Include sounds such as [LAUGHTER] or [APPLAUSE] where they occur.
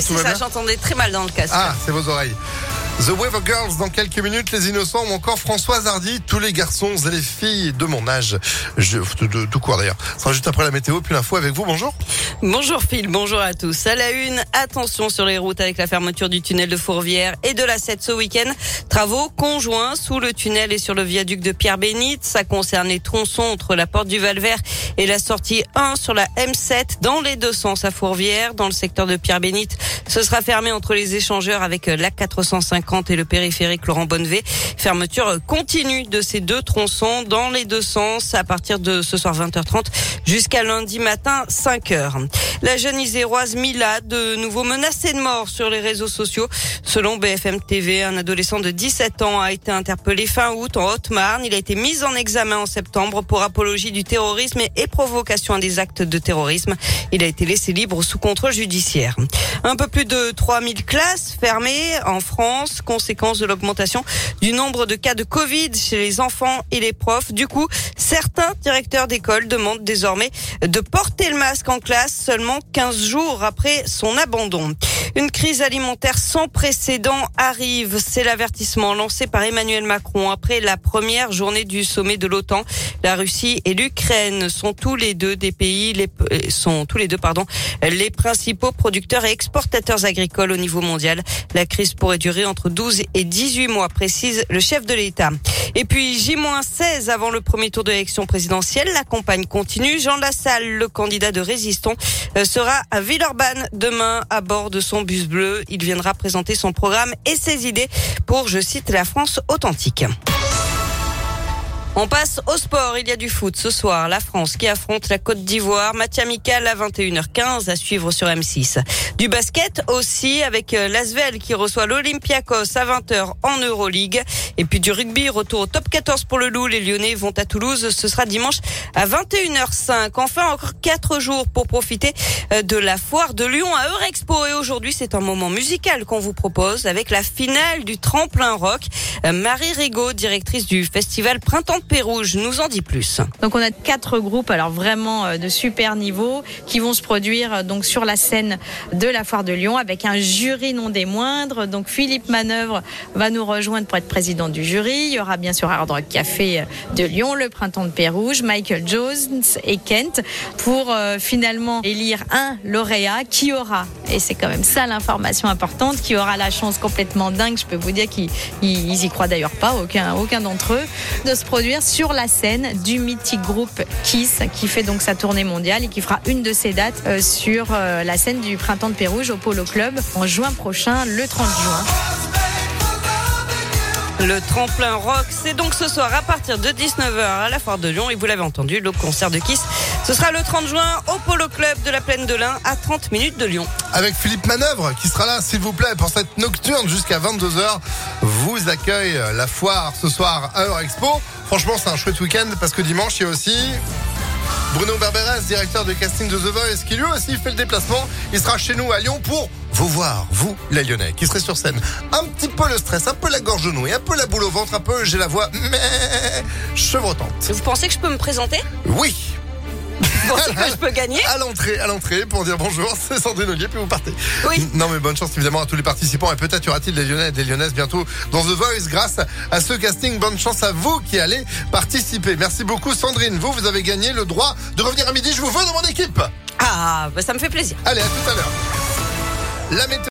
ça, bien j'entendais très mal dans le casque. Ah, c'est vos oreilles. The Weather Girls dans quelques minutes, les innocents ou encore Françoise Hardy, tous les garçons et les filles de mon âge. Je, de, de- tout court d'ailleurs. Ce sera juste après la météo, puis l'info avec vous. Bonjour. Bonjour Phil, bonjour à tous. À la une, attention sur les routes avec la fermeture du tunnel de Fourvière et de la 7 ce week-end. Travaux conjoints sous le tunnel et sur le viaduc de Pierre-Bénite. Ça concerne les tronçons entre la porte du Valvert et la sortie 1 sur la M7 dans les deux sens à Fourvière. Dans le secteur de Pierre-Bénite, ce sera fermé entre les échangeurs avec la 450 et le périphérique Laurent Bonnevé. Fermeture continue de ces deux tronçons dans les deux sens à partir de ce soir 20h30 jusqu'à lundi matin 5h. La jeune iséroise Mila, de nouveau menacée de mort sur les réseaux sociaux. Selon BFM TV, un adolescent de 17 ans a été interpellé fin août en Haute-Marne. Il a été mis en examen en septembre pour apologie du terrorisme et provocation à des actes de terrorisme. Il a été laissé libre sous contrôle judiciaire. Un peu plus de 3000 classes fermées en France, conséquence de l'augmentation du nombre de cas de Covid chez les enfants et les profs. Du coup, certains directeurs d'école demandent désormais de porter le masque en classe seulement 15 jours après son abandon. Une crise alimentaire sans précédent arrive. C'est l'avertissement lancé par Emmanuel Macron après la première journée du sommet de l'OTAN. La Russie et l'Ukraine sont tous les deux des pays, les, euh, sont tous les deux, pardon, les principaux producteurs et exportateurs agricoles au niveau mondial. La crise pourrait durer entre 12 et 18 mois, précise le chef de l'État. Et puis J-16 avant le premier tour de l'élection présidentielle, la campagne continue. Jean Lassalle, le candidat de Résistons, euh, sera à Villeurbanne demain à bord de son bus bleu. Il viendra présenter son programme et ses idées pour, je cite, la France authentique. On passe au sport. Il y a du foot ce soir. La France qui affronte la Côte d'Ivoire. Match amical à 21h15 à suivre sur M6. Du basket aussi avec euh, l'Asvel qui reçoit l'Olympiakos à 20h en Euroleague. Et puis du rugby, retour au top 14 pour le Loup. Les Lyonnais vont à Toulouse. Ce sera dimanche à 21h05. Enfin, encore quatre jours pour profiter euh, de la foire de Lyon à Eurexpo. Et aujourd'hui, c'est un moment musical qu'on vous propose avec la finale du tremplin rock. Euh, Marie Rigaud, directrice du festival Printemps Pérouge, nous en dit plus. Donc on a quatre groupes, alors vraiment euh, de super niveau, qui vont se produire euh, donc sur la scène de la Foire de Lyon avec un jury non des moindres. Donc Philippe Manœuvre va nous rejoindre pour être président du jury. Il y aura bien sûr Hard Rock Café euh, de Lyon, le Printemps de Pérouge, Michael Jones et Kent pour finalement élire un lauréat qui aura, et c'est quand même ça l'information importante, qui aura la chance complètement dingue, je peux vous dire qu'ils ils ils y croient d'ailleurs pas, aucun d'entre eux, de se produire sur la scène du mythique groupe Kiss qui fait donc sa tournée mondiale et qui fera une de ses dates euh, sur euh, la scène du printemps de Pérouge au Polo Club en juin prochain, le 30 juin. Le tremplin rock, c'est donc ce soir à partir de 19h à la Foire de Lyon. Et vous l'avez entendu, le concert de Kiss, ce sera le 30 juin au Polo Club de la Plaine de l'Ain à 30 minutes de Lyon. Avec Philippe Manœuvre qui sera là, s'il vous plaît, pour cette nocturne jusqu'à 22h. Vous accueille la foire ce soir à Eurexpo. Franchement, c'est un chouette week-end parce que dimanche, il y a aussi Bruno Berberas, directeur de casting de The Voice, qui lui aussi fait le déplacement. Il sera chez nous à Lyon pour vous voir, vous, les Lyonnais, qui serez sur scène. Un petit peu le stress, un peu la gorge nouée, un peu la boule au ventre, un peu j'ai la voix mais chevrotante. Vous pensez que je peux me présenter? Oui, [LAUGHS] que je peux gagner à l'entrée, à l'entrée, pour dire bonjour, [LAUGHS] c'est Sandrine Ollier, puis vous partez. Oui. Non, mais bonne chance évidemment à tous les participants et peut-être y aura-t-il des Lyonnais et des Lyonnaises bientôt dans The Voice grâce à ce casting. Bonne chance à vous qui allez participer. Merci beaucoup Sandrine. Vous, vous avez gagné le droit de revenir à midi. Je vous veux dans mon équipe. Ah, bah ça me fait plaisir. Allez, à tout à l'heure. La météo.